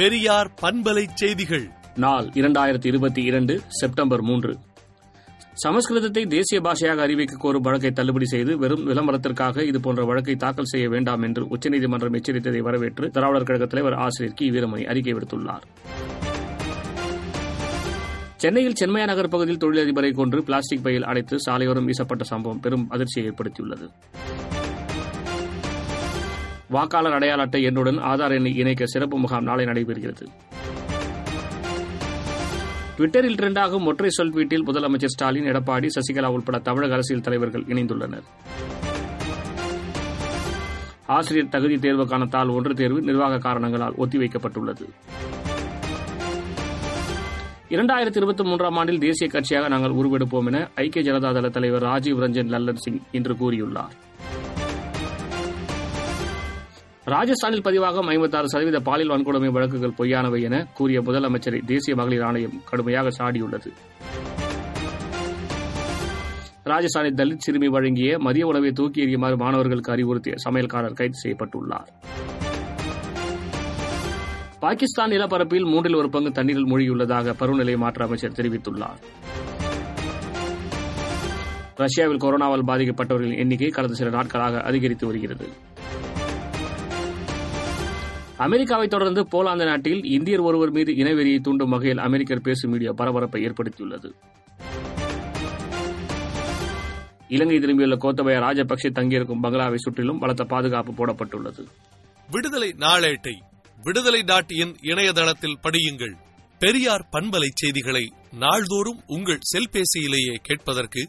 பெரியார் பண்பலை செய்திகள். நாள் இரண்டாயிரத்தி இருபத்தி இரண்டு செப்டம்பர் மூன்று. சமஸ்கிருதத்தை தேசிய பாஷையாக அறிவிக்க கோரும் வழக்கை தள்ளுபடி செய்து வெறும் விளம்பரத்திற்காக இதுபோன்ற வழக்கை தாக்கல் செய்ய வேண்டாம் என்று உச்சநீதிமன்றம் எச்சரித்ததை வரவேற்று திராவிடர் கழக தலைவர் ஆசிரியர் கி. வீரமணி அறிக்கை விடுத்துள்ளார். சென்னையில் சென்மையா நகர் பகுதியில் தொழிலதிபரை கொன்று பிளாஸ்டிக் பையில் அடைத்து சாலையோரம் வீசப்பட்ட சம்பவம் பெரும் அதிர்ச்சியை ஏற்படுத்தியுள்ளது. வாக்காளர் அடையாள அட்டை எண்ணுடன் ஆதார் எண்ணை இணைக்க சிறப்பு முகாம் நாளை நடைபெறுகிறது. ட்விட்டரில் ட்ரெண்டாகும் ஒற்றை சொல் வீட்டில் முதலமைச்சர் ஸ்டாலின் எடப்பாடி சசிகலா உட்பட தமிழக அரசியல் தலைவர்கள் இணைந்துள்ளனர். ஆசிரியர் தகுதி தேர்வுக்கான தாள் ஒன்று தேர்வு நிர்வாக காரணங்களால் ஒத்திவைக்கப்பட்டுள்ளது. இரண்டாயிரத்தி இருபத்தி மூன்றாம் ஆண்டில் தேசிய கட்சியாக நாங்கள் உருவெடுப்போம் என ஐக்கிய ஜனதா தள தலைவர் ராஜீவ் ரஞ்சன் லல்லன் சிங் இன்று கூறியுள்ளார். ராஜஸ்தானில் பதிவாகும் ஐம்பத்தாறு சதவீத பாலியல் வன்கொடுமை வழக்குகள் பொய்யானவை என கூறிய முதலமைச்சரை தேசிய மகளிர் ஆணையம் கடுமையாக சாடியுள்ளது. ராஜஸ்தானில் தலித் சிறுமி வழங்கிய மதிய உணவை தூக்கி எறியுமாறு மாணவர்களுக்கு அறிவுறுத்திய சமையல்காரர் கைது செய்யப்பட்டுள்ளார். பாகிஸ்தான் நிலப்பரப்பில் மூன்றில் ஒரு பங்கு தண்ணீரில் மூழ்கியுள்ளதாக பருவநிலை மாற்ற அமைச்சர் தெரிவித்துள்ளார். ரஷ்யாவில் கொரோனாவால் பாதிக்கப்பட்டவர்களின் எண்ணிக்கை கடந்த சில நாட்களாக அதிகரித்து வருகிறது. அமெரிக்காவை தொடர்ந்து போலாந்து நாட்டில் இந்தியர் ஒருவர் மீது இனவெறியை தூண்டும் வகையில் அமெரிக்கர் பேசும் வீடியோ பரபரப்பை ஏற்படுத்தியுள்ளது. இலங்கை திரும்பியுள்ள கோத்தபய ராஜபக்சே தங்கியிருக்கும் பங்களாவை சுற்றிலும் பலத்த பாதுகாப்பு போடப்பட்டுள்ளது. விடுதலை நாளேட்டை விடுதலை டாட் இன் இணையதளத்தில் படியுங்கள். பெரியார் பண்பலை செய்திகளை நாள்தோறும் உங்கள் செல்பேசியிலேயே கேட்பதற்கு